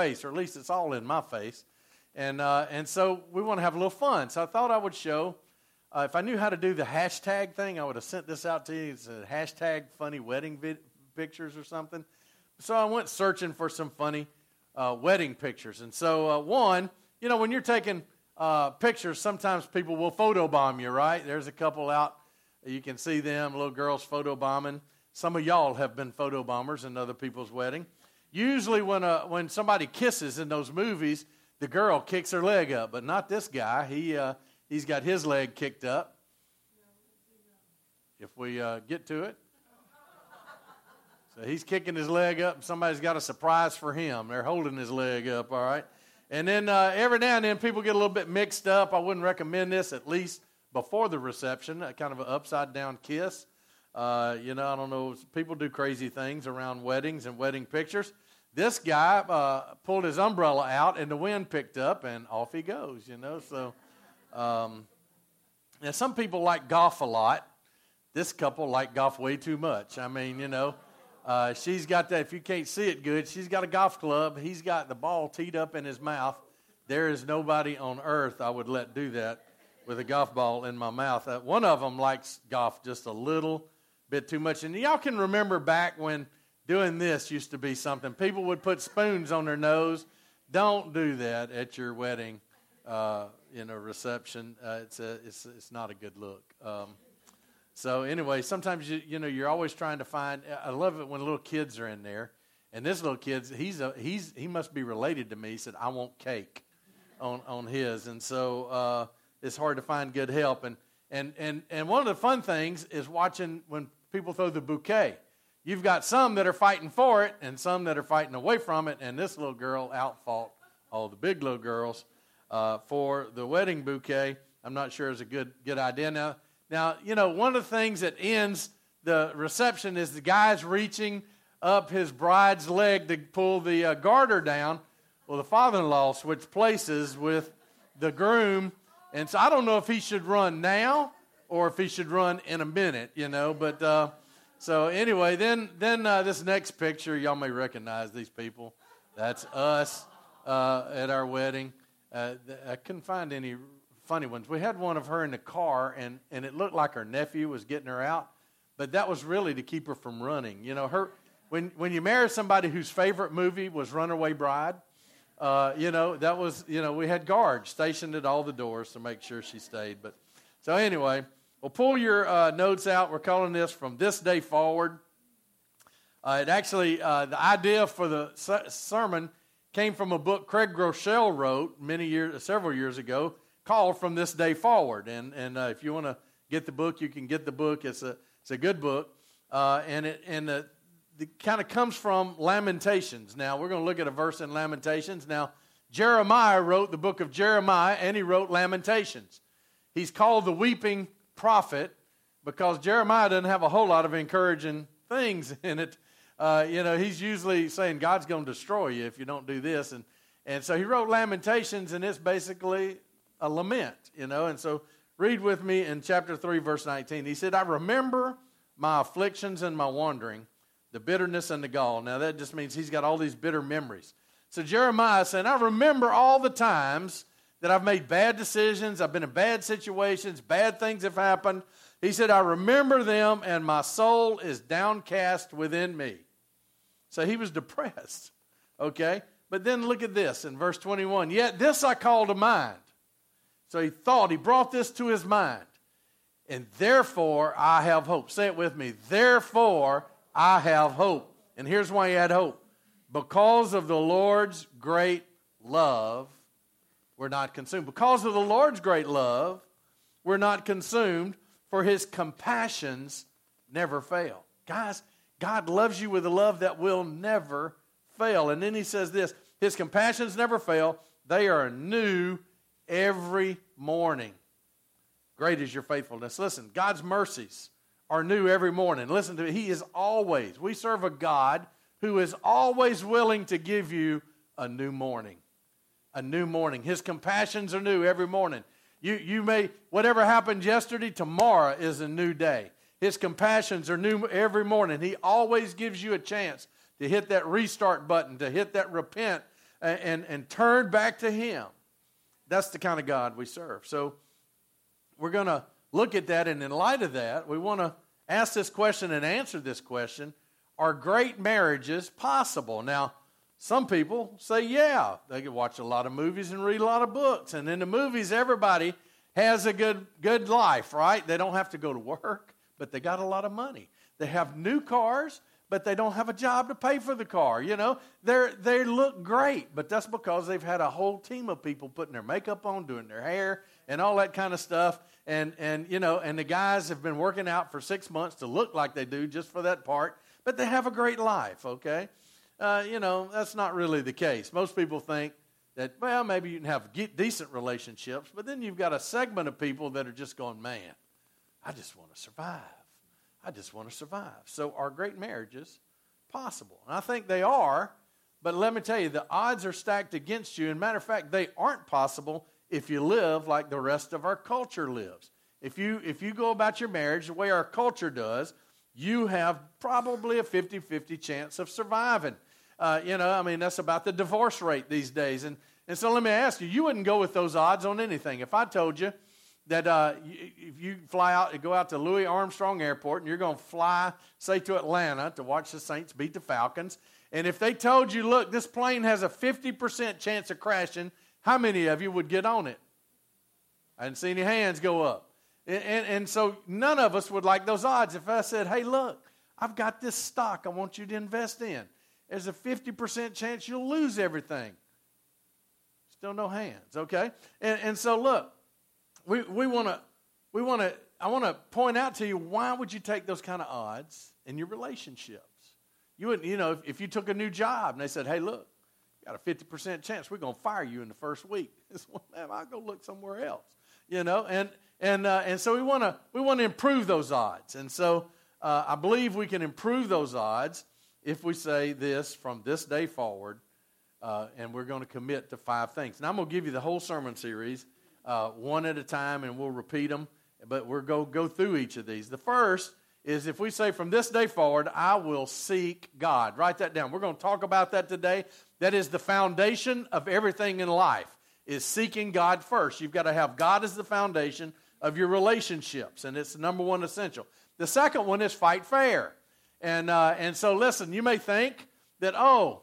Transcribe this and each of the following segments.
face, or at least it's all in my face. And, uh, and so we want to have a little fun. So I thought I would show, uh, if I knew how to do the hashtag thing, I would have sent this out to you. It's a hashtag funny wedding pictures or something. So I went searching for some funny uh, wedding pictures. And so, uh, one, you know, when you're taking uh, pictures, sometimes people will photobomb you, right? There's a couple out. You can see them, little girls photobombing. Some of y'all have been photobombers in other people's wedding. Usually, when, a, when somebody kisses in those movies, the girl kicks her leg up, but not this guy. He, uh, he's got his leg kicked up. If we uh, get to it. So he's kicking his leg up, and somebody's got a surprise for him. They're holding his leg up, all right? And then uh, every now and then people get a little bit mixed up. I wouldn't recommend this, at least before the reception, a kind of an upside down kiss. Uh, you know, I don't know. People do crazy things around weddings and wedding pictures. This guy uh, pulled his umbrella out, and the wind picked up, and off he goes. You know, so um, now some people like golf a lot. This couple like golf way too much. I mean, you know, uh, she's got that. If you can't see it good, she's got a golf club. He's got the ball teed up in his mouth. There is nobody on earth I would let do that with a golf ball in my mouth. Uh, one of them likes golf just a little bit too much. And y'all can remember back when doing this used to be something. People would put spoons on their nose. Don't do that at your wedding, uh, in a reception. Uh, it's, a, it's, it's not a good look. Um, so anyway, sometimes you, you know you're always trying to find. I love it when little kids are in there, and this little kid's he's a, he's he must be related to me. He said I want cake on on his, and so uh, it's hard to find good help. And and and and one of the fun things is watching when people throw the bouquet. You've got some that are fighting for it, and some that are fighting away from it. And this little girl outfought all the big little girls uh, for the wedding bouquet. I'm not sure it's a good good idea now now, you know, one of the things that ends the reception is the guy's reaching up his bride's leg to pull the uh, garter down. Well, the father in law switched places with the groom. And so I don't know if he should run now or if he should run in a minute, you know. But uh, so anyway, then, then uh, this next picture, y'all may recognize these people. That's us uh, at our wedding. Uh, I couldn't find any funny ones. We had one of her in the car, and, and it looked like her nephew was getting her out, but that was really to keep her from running. You know, her when when you marry somebody whose favorite movie was Runaway Bride, uh, you know that was you know we had guards stationed at all the doors to make sure she stayed. But so anyway, well, pull your uh, notes out. We're calling this from this day forward. Uh, it actually uh, the idea for the sermon came from a book Craig Groeschel wrote many years, several years ago called From This Day Forward. And, and uh, if you want to get the book, you can get the book. It's a, it's a good book. Uh, and it, and uh, it kind of comes from Lamentations. Now, we're going to look at a verse in Lamentations. Now, Jeremiah wrote the book of Jeremiah, and he wrote Lamentations. He's called the weeping prophet because Jeremiah doesn't have a whole lot of encouraging things in it. Uh, you know, he's usually saying God's going to destroy you if you don't do this. And, and so he wrote Lamentations, and it's basically a lament, you know. And so read with me in chapter 3, verse 19. He said, I remember my afflictions and my wandering, the bitterness and the gall. Now, that just means he's got all these bitter memories. So Jeremiah said, I remember all the times that I've made bad decisions, I've been in bad situations, bad things have happened. He said, I remember them, and my soul is downcast within me. So he was depressed, okay? But then look at this in verse 21 Yet this I call to mind so he thought, he brought this to his mind. And therefore I have hope. Say it with me. Therefore I have hope. And here's why he had hope. Because of the Lord's great love, we're not consumed. Because of the Lord's great love, we're not consumed, for his compassions never fail. Guys, God loves you with a love that will never fail. And then he says this His compassions never fail, they are new every morning. Great is your faithfulness. Listen, God's mercies are new every morning. Listen to me. He is always, we serve a God who is always willing to give you a new morning. A new morning. His compassions are new every morning. You, you may, whatever happened yesterday, tomorrow is a new day. His compassions are new every morning. He always gives you a chance to hit that restart button, to hit that repent and, and turned back to Him. That's the kind of God we serve. So we're going to look at that, and in light of that, we want to ask this question and answer this question Are great marriages possible? Now, some people say, yeah, they can watch a lot of movies and read a lot of books. And in the movies, everybody has a good, good life, right? They don't have to go to work, but they got a lot of money. They have new cars, but they don't have a job to pay for the car. You know, they they look great, but that's because they've had a whole team of people putting their makeup on, doing their hair, and all that kind of stuff. And and you know, and the guys have been working out for six months to look like they do just for that part, but they have a great life. Okay, uh, you know, that's not really the case. Most people think that, well, maybe you can have decent relationships, but then you've got a segment of people that are just going, man, I just want to survive. I just want to survive. So are great marriages possible? And I think they are, but let me tell you, the odds are stacked against you. And matter of fact, they aren't possible if you live like the rest of our culture lives. If you, if you go about your marriage the way our culture does, you have probably a 50 50 chance of surviving. Uh, you know, I mean, that's about the divorce rate these days. And, and so let me ask you, you wouldn't go with those odds on anything. If I told you that uh, if you fly out, go out to Louis Armstrong Airport and you're going to fly, say, to Atlanta to watch the Saints beat the Falcons, and if they told you, look, this plane has a 50% chance of crashing, how many of you would get on it? I didn't see any hands go up. And, and, and, so none of us would like those odds. If I said, hey, look, I've got this stock I want you to invest in there's a 50% chance you'll lose everything. Still no hands, okay? And, and so look, we, we want to, we want to, I want to point out to you why would you take those kind of odds in your relationships? You wouldn't, you know, if, if you took a new job and they said, hey, look, you got a 50% chance we're going to fire you in the first week. well, man, I'll go look somewhere else, you know? And, and, uh, and so we want to, we want to improve those odds. And so uh, I believe we can improve those odds if we say this from this day forward, uh, and we're going to commit to five things. And I'm going to give you the whole sermon series uh, one at a time, and we'll repeat them, but we're going to go through each of these. The first is if we say from this day forward, I will seek God. Write that down. We're going to talk about that today. That is the foundation of everything in life is seeking God first. You've got to have God as the foundation of your relationships, and it's the number one essential. The second one is fight fair. And, uh, and so, listen, you may think that, oh,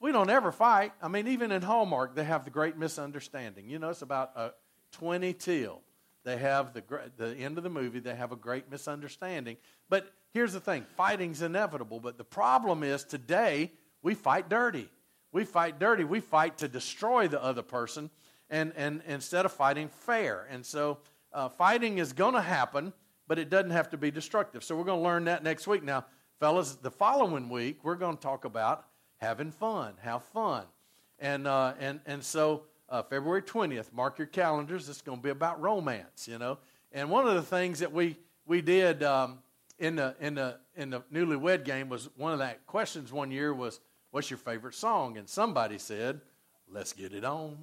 we don't ever fight. I mean, even in Hallmark, they have the great misunderstanding. You know, it's about uh, 20 till. They have the, the end of the movie, they have a great misunderstanding. But here's the thing fighting's inevitable. But the problem is today, we fight dirty. We fight dirty. We fight to destroy the other person and, and instead of fighting fair. And so, uh, fighting is going to happen, but it doesn't have to be destructive. So, we're going to learn that next week. Now, Fellas, the following week, we're going to talk about having fun. Have fun. And, uh, and, and so, uh, February 20th, mark your calendars. It's going to be about romance, you know. And one of the things that we, we did um, in, the, in, the, in the newlywed game was one of that questions one year was, What's your favorite song? And somebody said, Let's get it on.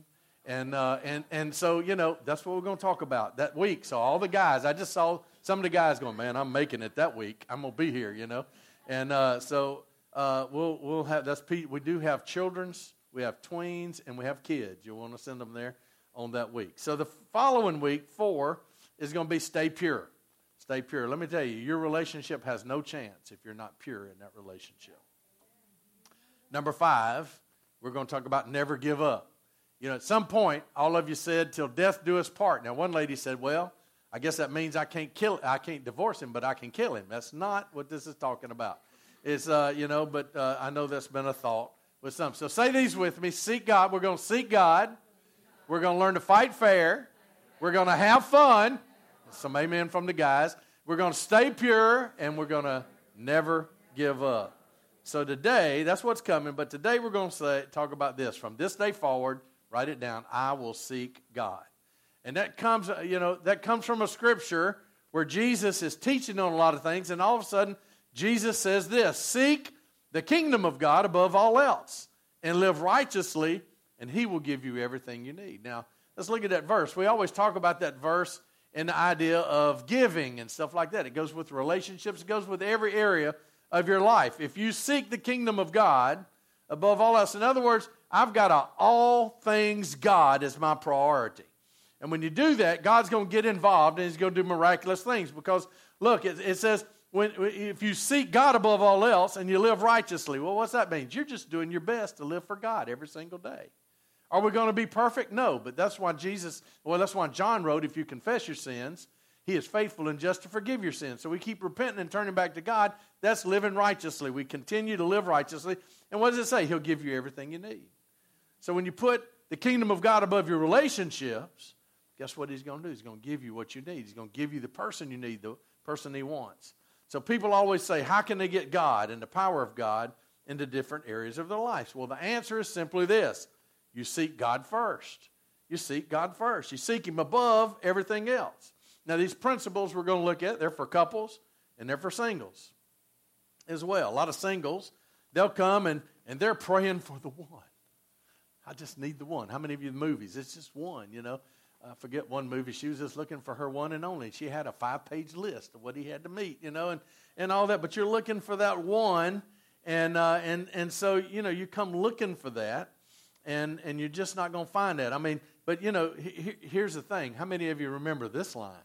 And, uh, and, and so, you know, that's what we're going to talk about that week. So, all the guys, I just saw some of the guys going, Man, I'm making it that week. I'm going to be here, you know. And uh, so uh, we'll, we'll have, that's, Pete. we do have children's, we have tweens, and we have kids. You'll want to send them there on that week. So the following week, four, is going to be stay pure. Stay pure. Let me tell you, your relationship has no chance if you're not pure in that relationship. Number five, we're going to talk about never give up. You know, at some point, all of you said, till death do us part. Now, one lady said, well, I guess that means I can't kill, I can't divorce him, but I can kill him. That's not what this is talking about. It's, uh, you know, but uh, I know that's been a thought with some. So say these with me seek God. We're going to seek God. We're going to learn to fight fair. We're going to have fun. Some amen from the guys. We're going to stay pure and we're going to never give up. So today, that's what's coming, but today we're going to talk about this. From this day forward, write it down I will seek God. And that comes, uh, you know, that comes from a scripture where Jesus is teaching on a lot of things, and all of a sudden, Jesus says this Seek the kingdom of God above all else, and live righteously, and he will give you everything you need. Now, let's look at that verse. We always talk about that verse and the idea of giving and stuff like that. It goes with relationships, it goes with every area of your life. If you seek the kingdom of God above all else. In other words, I've got a all things God as my priority. And when you do that, God's going to get involved and He's going to do miraculous things. Because, look, it, it says, when, if you seek God above all else and you live righteously, well, what's that mean? You're just doing your best to live for God every single day. Are we going to be perfect? No, but that's why Jesus, well, that's why John wrote, if you confess your sins, he is faithful and just to forgive your sins. So we keep repenting and turning back to God. That's living righteously. We continue to live righteously. And what does it say? He'll give you everything you need. So when you put the kingdom of God above your relationships, guess what he's going to do? He's going to give you what you need. He's going to give you the person you need, the person he wants. So people always say, how can they get God and the power of God into different areas of their lives? Well, the answer is simply this you seek God first. You seek God first. You seek Him above everything else. Now, these principles we're going to look at, they're for couples and they're for singles as well. A lot of singles, they'll come and, and they're praying for the one. I just need the one. How many of you in movies? It's just one, you know. I forget one movie. She was just looking for her one and only. She had a five page list of what he had to meet, you know, and, and all that. But you're looking for that one. And, uh, and, and so, you know, you come looking for that and, and you're just not going to find that. I mean, but you know, he, here's the thing. How many of you remember this line?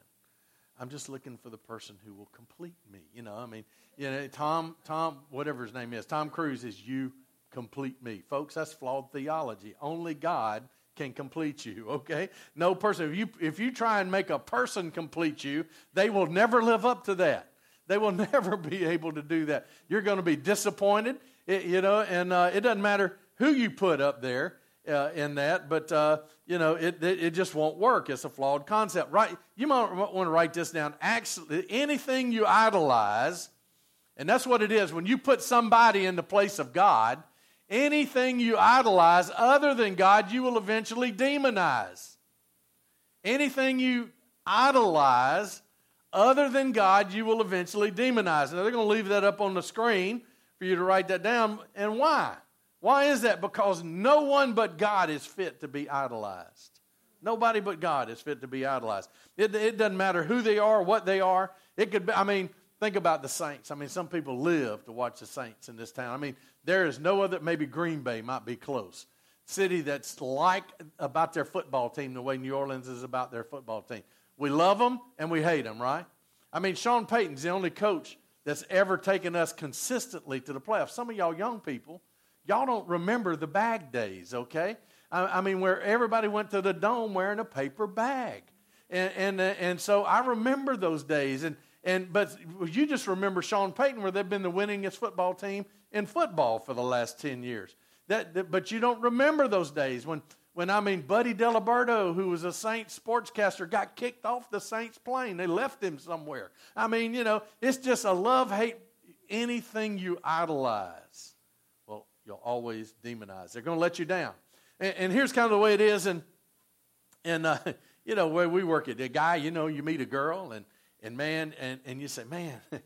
I'm just looking for the person who will complete me. You know, I mean, you know, Tom, Tom, whatever his name is, Tom Cruise is you complete me. Folks, that's flawed theology. Only God can complete you, okay? No person. If you, if you try and make a person complete you, they will never live up to that. They will never be able to do that. You're going to be disappointed, you know, and uh, it doesn't matter who you put up there uh, in that, but uh, you know it, it, it just won't work. It's a flawed concept, right? You might want to write this down. Actually, anything you idolize, and that's what it is. When you put somebody in the place of God, anything you idolize other than God, you will eventually demonize. Anything you idolize other than God, you will eventually demonize. Now they're going to leave that up on the screen for you to write that down. And why? Why is that? Because no one but God is fit to be idolized. Nobody but God is fit to be idolized. It, it doesn't matter who they are, what they are. It could be, I mean, think about the saints. I mean, some people live to watch the saints in this town. I mean, there is no other, maybe Green Bay might be close. City that's like about their football team the way New Orleans is about their football team. We love them and we hate them, right? I mean, Sean Payton's the only coach that's ever taken us consistently to the playoffs. Some of y'all young people, Y'all don't remember the bag days, okay? I, I mean, where everybody went to the dome wearing a paper bag. And, and, and so I remember those days. And, and, but you just remember Sean Payton, where they've been the winningest football team in football for the last 10 years. That, that, but you don't remember those days when, when I mean, Buddy Diliberto, who was a Saints sportscaster, got kicked off the Saints plane. They left him somewhere. I mean, you know, it's just a love hate anything you idolize Well, you'll always demonize. They're going to let you down. And, and, here's kind of the way it is. And, and uh, you know, where we work at, a guy, you know, you meet a girl, and, and man, and, and you say, man, you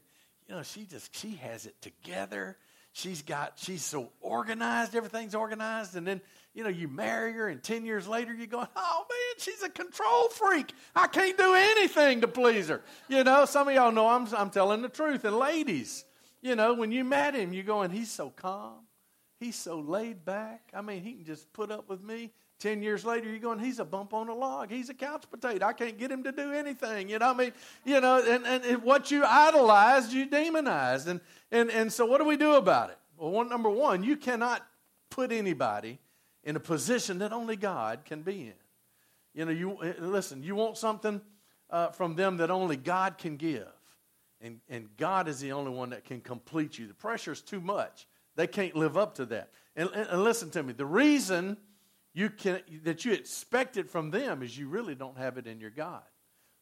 know, she just, she has it together. She's got, she's so organized, everything's organized. And then, you know, you marry her, and 10 years later, you're going, oh man, she's a control freak. I can't do anything to please her. You know, some of y'all know I'm, I'm telling the truth. And ladies, you know, when you met him, you're going, he's so calm. He's so laid back. I mean, he can just put up with me. Ten years later, you're going, he's a bump on a log. He's a couch potato. I can't get him to do anything. You know, I mean, you know, and, and, what you idolized, you demonized. And, and, and so what do we do about it? Well, one, number one, you cannot put anybody in a position that only God can be in. You know, you eh, listen, you want something uh, from them that only God can give. And, and God is the only one that can complete you. The pressure is too much. They can't live up to that. And, and, listen to me. The reason you can that you expect it from them is you really don't have it in your God.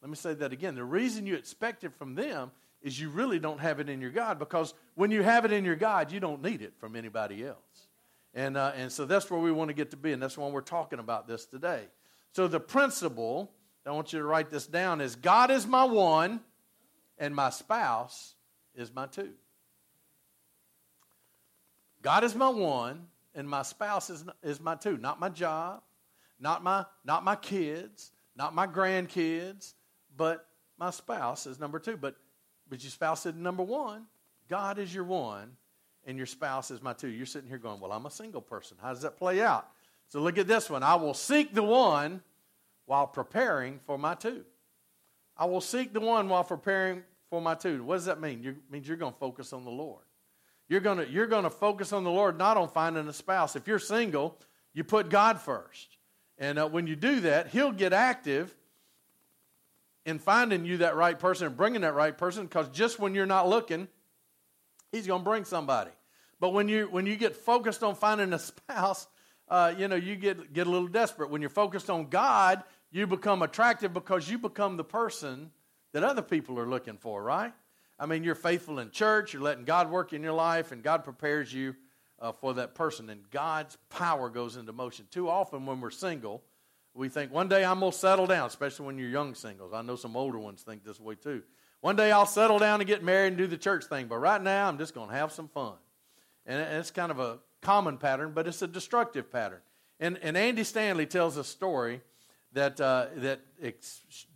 Let me say that again. The reason you expect it from them is you really don't have it in your God because when you have it in your God, you don't need it from anybody else. And, uh, and so that's where we want to get to be, and that's why we're talking about this today. So the principle, I want you to write this down, is God is my one, and my spouse is my two. God is my one, and my spouse is, is my two. Not my job, not my, not my kids, not my grandkids, but my spouse is number two. But, but your spouse is number one. God is your one, and your spouse is my two. You're sitting here going, Well, I'm a single person. How does that play out? So look at this one. I will seek the one while preparing for my two. I will seek the one while preparing for my two. What does that mean? It means you're going to focus on the Lord. You're going you're going to focus on the Lord, not on finding a spouse. If you're single, you put God first. And uh, when you do that, He'll get active in finding you that right person and bringing that right person because just when you're not looking, He's going to bring somebody. But when you, when you get focused on finding a spouse, uh, you know, you get, get a little desperate. When you're focused on God, you become attractive because you become the person that other people are looking for, right? I mean, you're faithful in church, you're letting God work in your life, and God prepares you uh, for that person, and God's power goes into motion. Too often, when we're single, we think, one day I'm going to settle down, especially when you're young singles. I know some older ones think this way too. One day I'll settle down and get married and do the church thing, but right now I'm just going to have some fun. And it's kind of a common pattern, but it's a destructive pattern. And, and Andy Stanley tells a story that, uh, that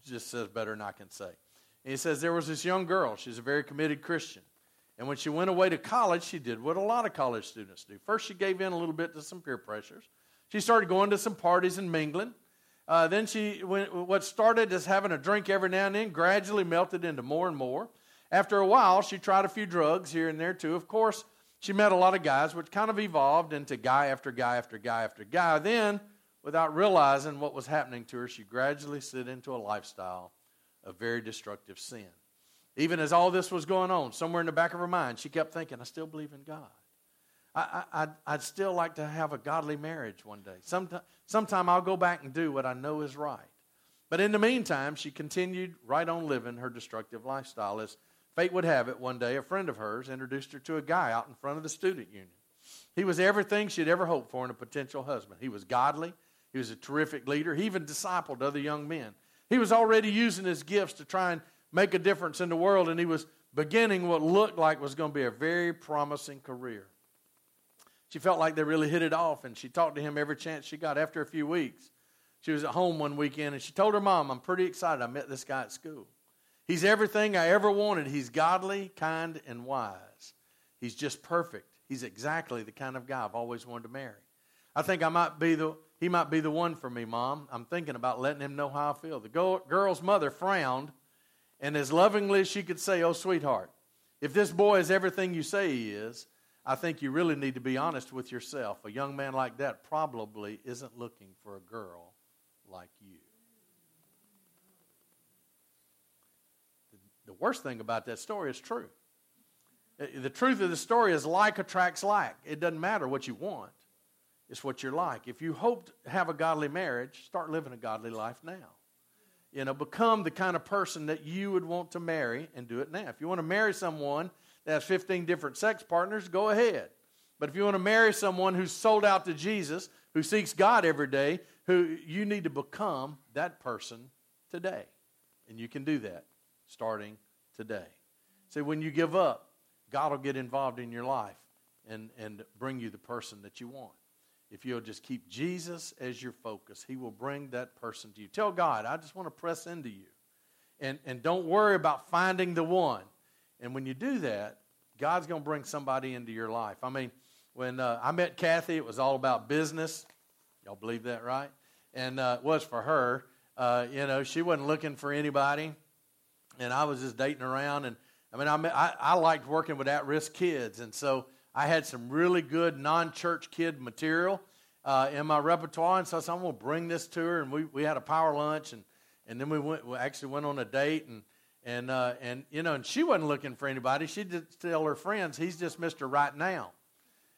just says better than I can say. And he says there was this young girl. She's a very committed Christian. And when she went away to college, she did what a lot of college students do. First, she gave in a little bit to some peer pressures. She started going to some parties and mingling. Uh, then she, when, what started as having a drink every now and then, gradually melted into more and more. After a while, she tried a few drugs here and there too. Of course, she met a lot of guys, which kind of evolved into guy after guy after guy after guy. Then, without realizing what was happening to her, she gradually slid into a lifestyle of very destructive sin. Even as all this was going on, somewhere in the back of her mind, she kept thinking, I still believe in God. I, I, I'd still like to have a godly marriage one day. Sometime, sometime I'll go back and do what I know is right. But in the meantime, she continued right on living her destructive lifestyle. As fate would have it, one day a friend of hers introduced her to a guy out in front of the student union. He was everything she'd ever hoped for in a potential husband. He was godly, he was a terrific leader, he even discipled other young men. He was already using his gifts to try and make a difference in the world, and he was beginning what looked like was going to be a very promising career. She felt like they really hit it off, and she talked to him every chance she got. After a few weeks, she was at home one weekend, and she told her mom, I'm pretty excited. I met this guy at school. He's everything I ever wanted. He's godly, kind, and wise. He's just perfect. He's exactly the kind of guy I've always wanted to marry. I think I might be the he might be the one for me, Mom. I'm thinking about letting him know how I feel. The girl's mother frowned, and as lovingly as she could say, Oh, sweetheart, if this boy is everything you say he is, I think you really need to be honest with yourself. A young man like that probably isn't looking for a girl like you. The worst thing about that story is true. Eh, the truth of the story is like attracts like. It doesn't matter what you want. It's what you're like. If you hope to have a godly marriage, start living a godly life now. You know, become the kind of person that you would want to marry and do it now. If you want to marry someone that has 15 different sex partners, go ahead. But if you want to marry someone who's sold out to Jesus, who seeks God every day, who you need to become that person today. And you can do that starting today. See, when you give up, God will get involved in your life and, and bring you the person that you want. If you'll just keep Jesus as your focus, He will bring that person to you. Tell God, I just want to press into you. And, and don't worry about finding the one. And when you do that, God's going to bring somebody into your life. I mean, when uh, I met Kathy, it was all about business. Y'all believe that, right? And uh, it was for her. Uh, you know, she wasn't looking for anybody. And I was just dating around. And I mean, I, I, I liked working with at risk kids. And so I had some really good non church kid material uh, in my repertoire, and so I said, I'm going to bring this to her. And we, we had a power lunch, and, and then we went we actually went on a date, and and uh, and you know, and she wasn't looking for anybody. She did tell her friends, he's just Mister Right now,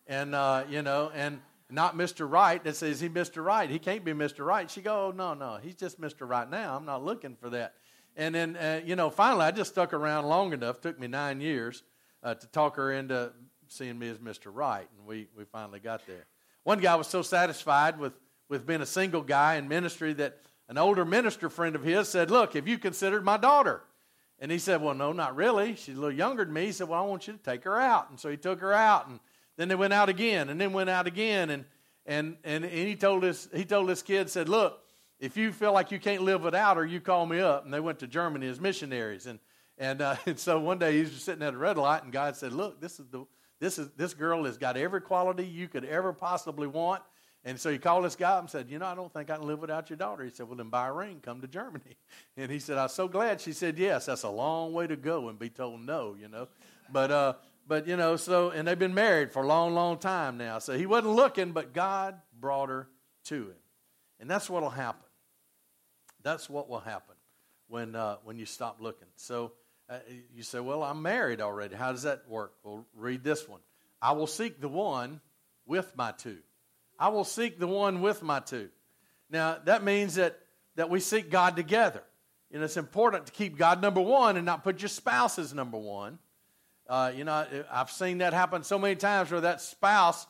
and uh, you know, and not Mister Right. That says he Mister Right. He can't be Mister Right. She go, oh, no, no, he's just Mister Right now. I'm not looking for that. And then uh, you know, finally, I just stuck around long enough. Took me nine years uh, to talk her into seeing me as Mr. Right, and we, we finally got there. One guy was so satisfied with, with being a single guy in ministry that an older minister friend of his said, Look, have you considered my daughter? And he said, Well, no, not really. She's a little younger than me. He said, Well, I want you to take her out. And so he took her out, and then they went out again, and then went out again. And, and, and, and he, told this, he told this kid, said, Look, if you feel like you can't live without her, you call me up. And they went to Germany as missionaries. And, and, uh, and so one day he was just sitting at a red light, and God said, Look, this is the This, is, this girl has got every quality you could ever possibly want. And so he called this guy up and said, You know, I don't think I can live without your daughter. He said, Well, then buy a ring, come to Germany. And he said, I'm so glad. She said, Yes, that's a long way to go and be told no, you know. But, uh, but you know, so, and they've been married for a long, long time now. So he wasn't looking, but God brought her to him. And that's what will happen. That's what will happen when, uh, when you stop looking. So uh, you say, Well, I'm married already. How does that work? Well, read this one. I will seek the one with my two. I will seek the one with my two. Now, that means that, that we seek God together. And it's important to keep God number one and not put your spouse as number one. Uh, you know, I've seen that happen so many times where that spouse,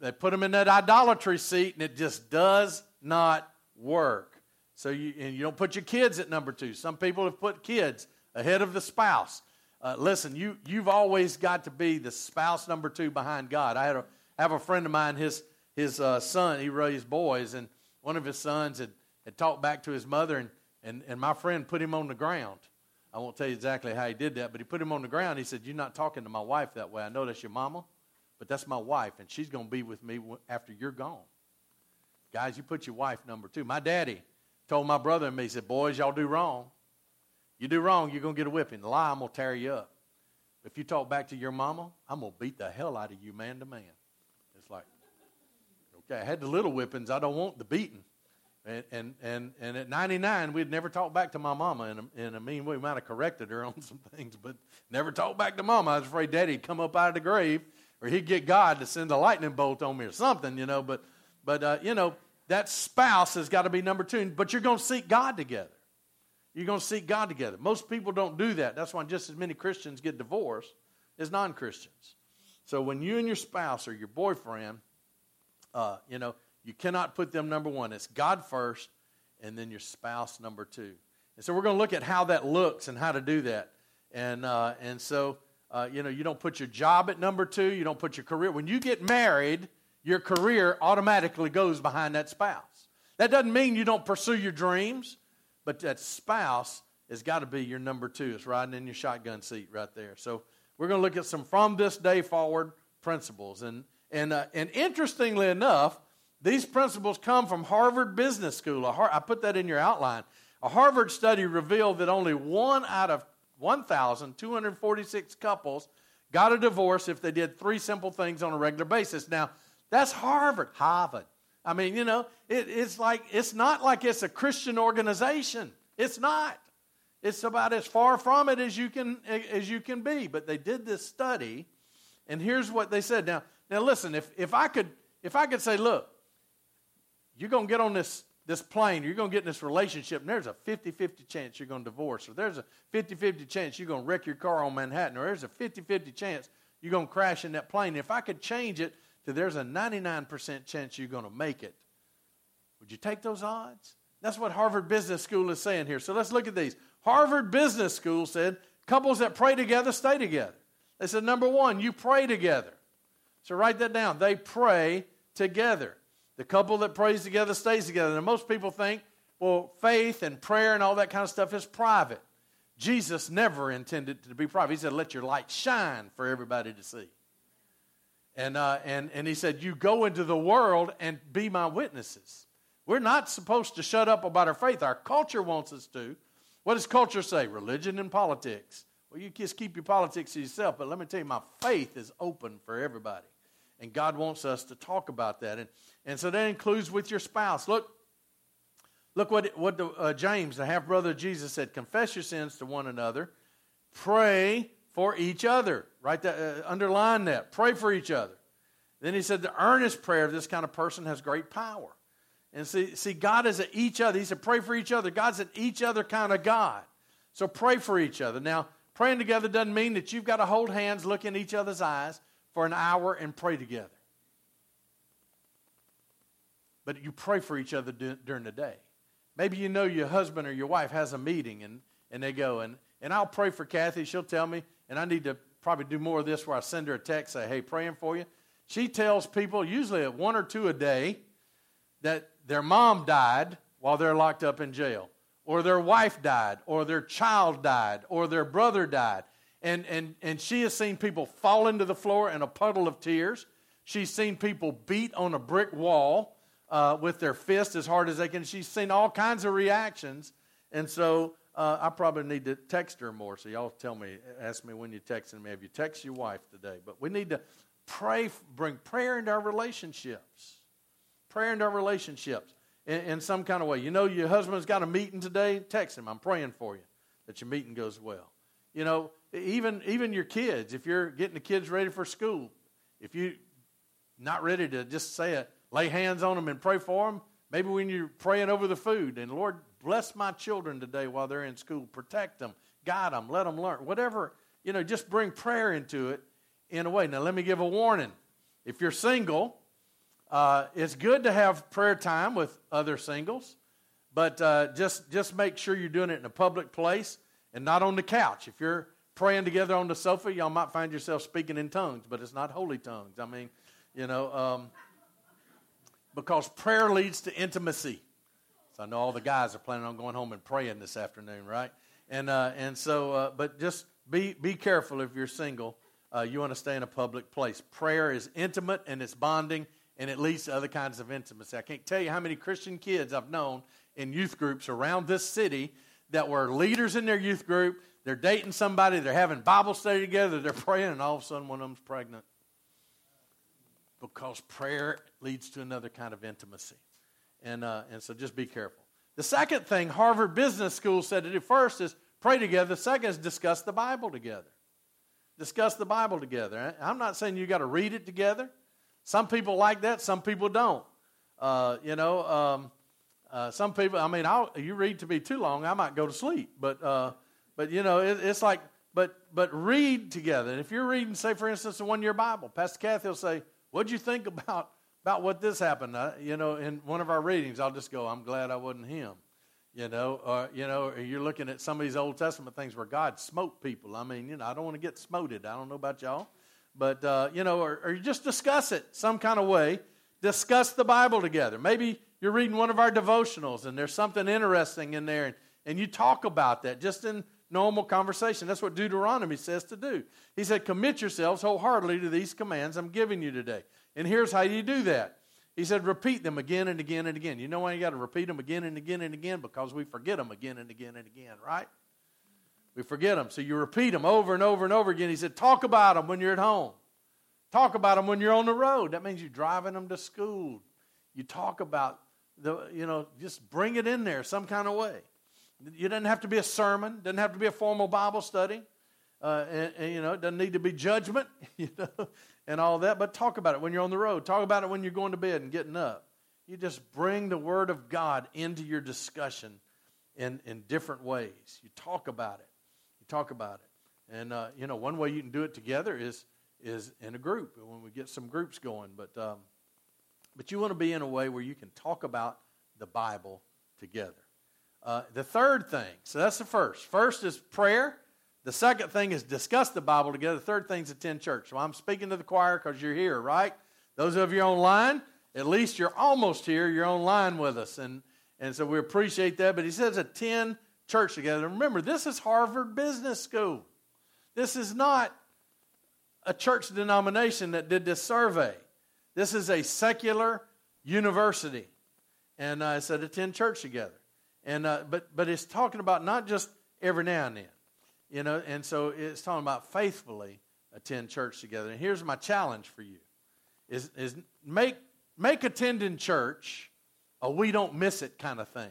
they put them in that idolatry seat and it just does not work. So you, and you don't put your kids at number two. Some people have put kids ahead of the spouse. Uh, listen, you, you've always got to be the spouse number two behind God. I had a, have a friend of mine, his, his uh, son, he raised boys, and one of his sons had, had talked back to his mother, and, and, and my friend put him on the ground. I won't tell you exactly how he did that, but he put him on the ground. He said, You're not talking to my wife that way. I know that's your mama, but that's my wife, and she's going to be with me after you're gone. Guys, you put your wife number two. My daddy told my brother and me, he said, Boys, y'all do wrong. You do wrong, you're going to get a whipping. The lie, I'm going to tear you up. If you talk back to your mama, I'm going to beat the hell out of you man to man. It's like, okay, I had the little whippings. I don't want the beating. And, and, and, and at 99, we'd never talked back to my mama in a, in a mean. We might have corrected her on some things, but never talked back to mama. I was afraid daddy'd come up out of the grave or he'd get God to send a lightning bolt on me or something, you know. But, but uh, you know, that spouse has got to be number two. But you're going to seek God together. You're going to seek God together. Most people don't do that. That's why just as many Christians get divorced as non Christians. So when you and your spouse or your boyfriend, uh, you know, you cannot put them number one. It's God first and then your spouse number two. And so we're going to look at how that looks and how to do that. And, uh, and so, uh, you know, you don't put your job at number two, you don't put your career. When you get married, your career automatically goes behind that spouse. That doesn't mean you don't pursue your dreams. But that spouse has got to be your number two. It's riding in your shotgun seat right there. So we're going to look at some from this day forward principles. And, and, uh, and interestingly enough, these principles come from Harvard Business School. I put that in your outline. A Harvard study revealed that only one out of 1,246 couples got a divorce if they did three simple things on a regular basis. Now, that's Harvard. Harvard. I mean, you know, it, it's like it's not like it's a Christian organization. It's not. It's about as far from it as you can as you can be. But they did this study, and here's what they said. Now, now listen. If if I could if I could say, look, you're to get on this this plane, you're going to get in this relationship, and there's a 50 50 chance you're going to divorce, or there's a 50 50 chance you're going to wreck your car on Manhattan, or there's a 50 50 chance you're going to crash in that plane. If I could change it to there's a 99% chance you're going to make it. Would you take those odds? That's what Harvard Business School is saying here. So let's look at these. Harvard Business School said couples that pray together stay together. They said, number one, you pray together. So write that down. They pray together. The couple that prays together stays together. And most people think, well, faith and prayer and all that kind of stuff is private. Jesus never intended to be private. He said, let your light shine for everybody to see. And, uh, and, and he said, You go into the world and be my witnesses. We're not supposed to shut up about our faith. Our culture wants us to. What does culture say? Religion and politics. Well, you just keep your politics to yourself, but let me tell you, my faith is open for everybody. And God wants us to talk about that. And, and so that includes with your spouse. Look, look what, what the, uh, James, the half brother of Jesus, said confess your sins to one another, pray for each other. Write that, uh, underline that. Pray for each other. Then he said the earnest prayer of this kind of person has great power. And see, see, God is at each other. He said, pray for each other. God's at each other kind of God. So pray for each other. Now, praying together doesn't mean that you've got to hold hands, look in each other's eyes for an hour and pray together. But you pray for each other during the day. Maybe you know your husband or your wife has a meeting and, and they go, and, and I'll pray for Kathy. She'll tell me, and I need to probably do more of this where I send her a text, say, hey, praying for you. She tells people, usually at one or two a day, that their mom died while they're locked up in jail, or their wife died, or their child died, or their brother died. And, and, and she has seen people fall into the floor in a puddle of tears. She's seen people beat on a brick wall uh, with their fist as hard as they can. She's seen all kinds of reactions. And so uh, I probably need to text her more. So y'all tell me, ask me when you're texting me. Have you texted your wife today? But we need to pray, bring prayer into our relationships. Prayer into our relationships in, in some kind of way. You know, your husband's got a meeting today. Text him. I'm praying for you that your meeting goes well. You know, even even your kids. If you're getting the kids ready for school, if you're not ready to just say it, lay hands on them and pray for them. Maybe when you're praying over the food, and Lord, bless my children today while they're in school. Protect them, guide them, let them learn. Whatever, you know, just bring prayer into it in a way. Now, let me give a warning. If you're single, uh, it's good to have prayer time with other singles, but uh, just, just make sure you're doing it in a public place and not on the couch. If you're praying together on the sofa, y'all might find yourself speaking in tongues, but it's not holy tongues. I mean, you know, um, because prayer leads to intimacy. So I know all the guys are planning on going home and praying this afternoon, right? And uh, and so, uh, but just be be careful if you're single. Uh, you want to stay in a public place. Prayer is intimate and it's bonding, and it leads to other kinds of intimacy. I can't tell you how many Christian kids I've known in youth groups around this city that were leaders in their youth group. They're dating somebody, they're having Bible study together, they're praying, and all of a sudden one of them's pregnant. Because prayer leads to another kind of intimacy. And, uh, and so just be careful. The second thing Harvard Business School said to do first is pray together. The second is discuss the Bible together. Discuss the Bible together. I'm not saying you got to read it together. Some people like that, some people don't. Uh, you know, um, uh, some people, I mean, I'll, you read to me too long, I might go to sleep. But, uh, but you know, it, it's like, but, but read together. And if you're reading, say, for instance, a one year Bible, Pastor Kathy will say, What'd you think about, about what this happened? Uh, you know, in one of our readings, I'll just go, I'm glad I wasn't him. You know, or, you know, or you're looking at some of these Old Testament things where God smote people. I mean, you know, I don't want to get smoted. I don't know about y'all. But, uh, you know, or, or you just discuss it some kind of way. Discuss the Bible together. Maybe you're reading one of our devotionals and there's something interesting in there and, and you talk about that just in normal conversation. That's what Deuteronomy says to do. He said, Commit yourselves wholeheartedly to these commands I'm giving you today. And here's how you do that. He said, Repeat them again and again and again. You know why you got to repeat them again and again and again? Because we forget them again and again and again, right? We forget them. So you repeat them over and over and over again. He said, Talk about them when you're at home. Talk about them when you're on the road. That means you're driving them to school. You talk about the, you know, just bring it in there some kind of way. You doesn't have to be a sermon, doesn't have to be a formal Bible study. Uh, and, and, you know, it doesn't need to be judgment, you know, and all that. But talk about it when you're on the road. Talk about it when you're going to bed and getting up. You just bring the Word of God into your discussion in, in different ways. You talk about it. You talk about it. And, uh, you know, one way you can do it together is, is in a group when we get some groups going. But um, but you want to be in a way where you can talk about the Bible together. Uh, the third thing, so that's the first. First is prayer. The second thing is discuss the Bible together. The third thing is attend church. So I'm speaking to the choir because you're here, right? Those of you online, at least you're almost here. You're online with us. And, and so we appreciate that. But he says attend church together. Remember, this is Harvard Business School. This is not a church denomination that did this survey. This is a secular university. And uh, I said, attend church together. And, uh, but, but it's talking about not just every now and then, you know, and so it's talking about faithfully attend church together. And here's my challenge for you is, is make, make attending church a we don't miss it kind of thing.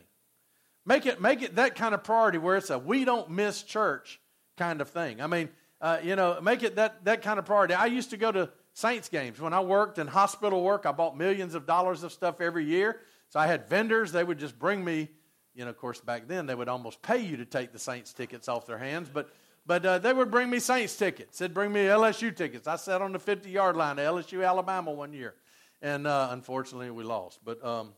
Make it, make it that kind of priority where it's a we don't miss church kind of thing. I mean, uh, you know, make it that, that kind of priority. I used to go to Saints games. When I worked in hospital work, I bought millions of dollars of stuff every year. So I had vendors. They would just bring me, you know, of course, back then they would almost pay you to take the Saints tickets off their hands. But, but uh, they would bring me Saints tickets. They'd bring me LSU tickets. I sat on the 50 yard line at LSU, Alabama one year. And uh, unfortunately, we lost. But, um,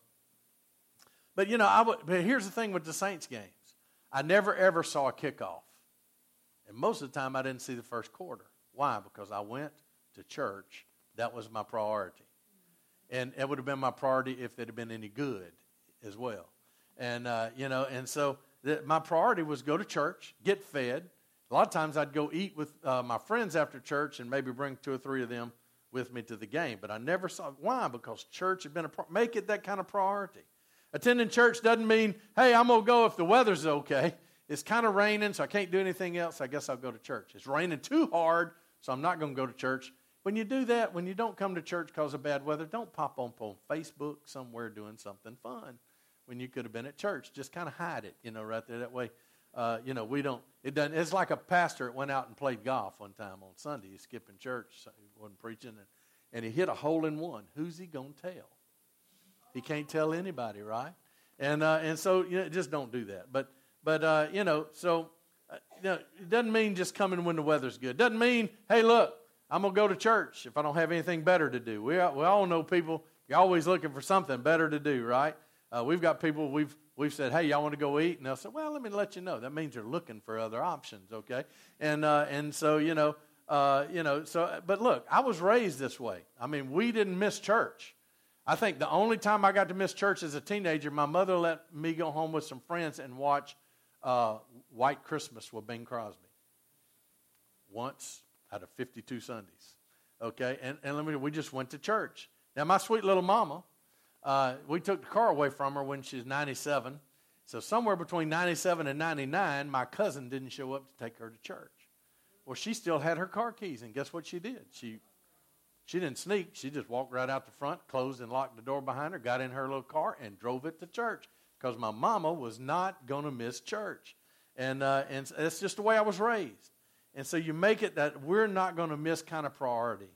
but you know, I but here's the thing with the Saints games I never ever saw a kickoff. And most of the time, I didn't see the first quarter. Why? Because I went to church, that was my priority. And it would have been my priority if it had been any good as well. And, uh, you know, and so the, my priority was go to church, get fed, A lot of times I'd go eat with uh, my friends after church and maybe bring two or three of them with me to the game. But I never saw why because church had been a make it that kind of priority. Attending church doesn't mean hey I'm gonna go if the weather's okay. It's kind of raining, so I can't do anything else. I guess I'll go to church. It's raining too hard, so I'm not to go to church. When you do that, when you don't come to church because of bad weather, don't pop up on Facebook somewhere doing something fun when you could have been at church. Just kind of hide it, you know, right there. That way, uh, you know, we don't. It doesn't. It's like a pastor that went out and played golf one time on Sunday. He's skipping church, so he wasn't preaching, and, and he hit a hole in one. Who's he gonna tell? He can't tell anybody, right? And uh, and so you know, just don't do that. But but uh, you know, so uh, you know, it doesn't mean just coming when the weather's good. It doesn't mean, hey, look, I'm to go to church if I don't have anything better to do. We, we all know people, you're always looking for something better to do, right? Uh, we've got people, we've, we've said, hey, y'all want to go eat? And they'll say, well, let me let you know. That means you're looking for other options, okay? And, uh, and so, you know, uh, you know, so, but look, I was raised this way. I mean, we didn't miss church. I think the only time I got to miss church as a teenager, my mother let me go home with some friends and watch uh, White Christmas with Bing Crosby. Once out of 52 Sundays. Okay, and, and let me, we just went to church. Now, my sweet little mama, uh, we took the car away from her when she was 97. So, somewhere between 97 and 99, my cousin didn't show up to take her to church. Well, she still had her car keys, and guess what she did? She she didn't sneak. She just walked right out the front, closed and locked the door behind her, got in her little car, and drove it to church because my mama was not going to miss church. And, uh, and that's just the way I was raised. And so you make it that we're not going to miss kind of priority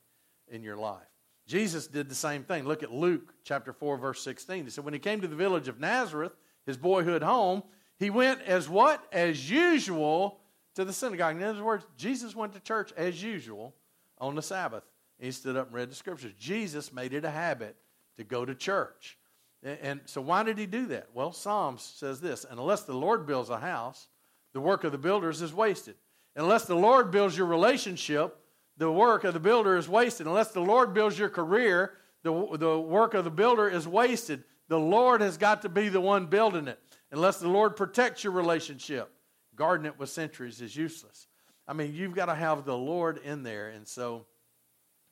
in your life. Jesus did the same thing. Look at Luke chapter 4, verse 16. He said, When he came to the village of Nazareth, his boyhood home, he went as what? As usual to the synagogue. In other words, Jesus went to church as usual on the Sabbath. He stood up and read the scriptures. Jesus made it a habit to go to church. And so, why did he do that? Well, Psalms says this Unless the Lord builds a house, the work of the builders is wasted. Unless the Lord builds your relationship, the work of the builder is wasted. Unless the Lord builds your career, the, the work of the builder is wasted. The Lord has got to be the one building it. Unless the Lord protects your relationship, guarding it with centuries is useless. I mean, you've got to have the Lord in there. And so,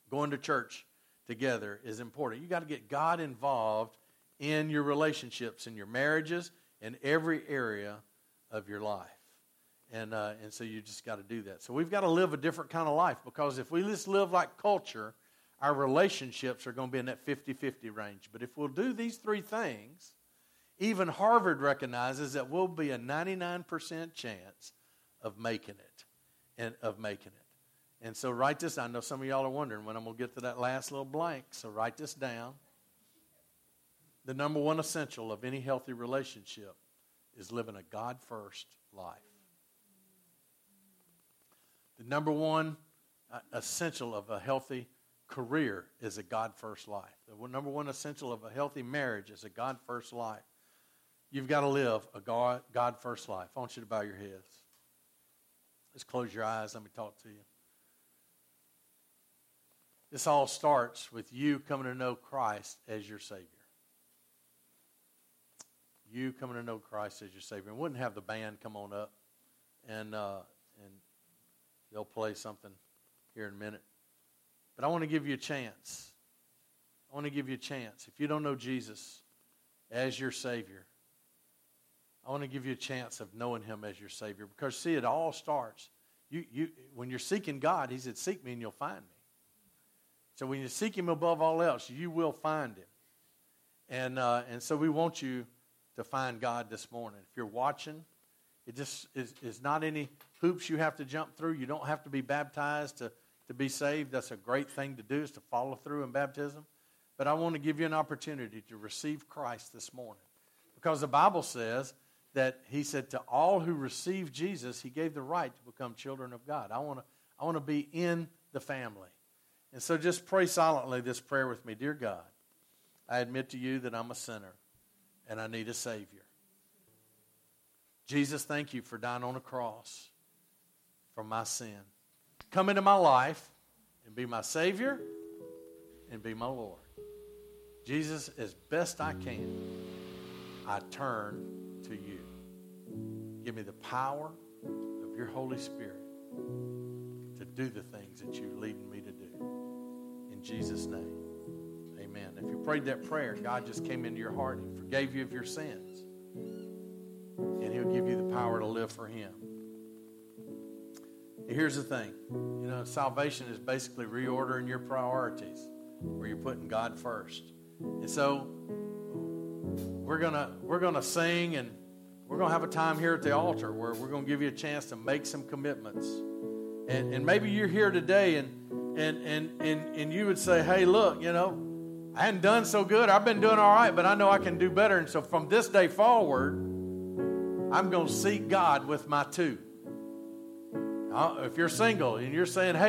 going to church together is important. You've got to get God involved in your relationships, in your marriages, in every area of your life. And, uh, and so you just got to do that. So we've got to live a different kind of life because if we just live like culture, our relationships are going to be in that 50 50 range. But if we'll do these three things, even Harvard recognizes that we'll be a 99% chance of making it and of making it. And so write this. I know some of y'all are wondering when I'm going to get to that last little blank. So write this down. The number one essential of any healthy relationship is living a God first life. The number one uh, essential of a healthy career is a God first life. The number one essential of a healthy marriage is a God first life. You've got to live a God, first life. I want you to bow your heads. Let's close your eyes. Let me talk to you. This all starts with you coming to know Christ as your Savior you coming to know Christ as your Savior. And wouldn't have the band come on up, and uh, they'll play something here in a minute. But I want to give you a chance. I want to give you a chance. If you don't know Jesus as your Savior, I want to give you a chance of knowing Him as your Savior. Because see, it all starts. You, you, when you're seeking God, He said, "Seek Me, and you'll find Me." So when you seek Him above all else, you will find Him. And uh, and so we want you to find God this morning. If you're watching, it just is, is not any hoops you have to jump through. You don't have to be baptized to, to be saved. That's a great thing to do is to follow through in baptism. But I want to give you an opportunity to receive Christ this morning. Because the Bible says that he said to all who receive Jesus, he gave the right to become children of God. I want to, I want to be in the family. And so just pray silently this prayer with me. Dear God, I admit to you that I'm a sinner and I need a Savior. Jesus, thank you for dying on a cross for my sin. Come into my life and be my Savior and be my Lord. Jesus, as best I can, I turn to you. Give me the power of your Holy Spirit to do the things that you're leading me to do. In Jesus' name, amen. If you prayed that prayer, God just came into your heart and forgave you of your sins. And He'll give you the power to live for Him. Here's the thing you know, salvation is basically reordering your priorities where you're putting God first. And so we're gonna we're gonna sing and we're gonna have a time here at the altar where we're gonna give you a chance to make some commitments. And and maybe you're here today and and and and, and you would say, Hey, look, you know, I hadn't done so good. I've been doing all right, but I know I can do better. And so from this day forward, I'm gonna seek God with my two. If you're single and you're saying, hey,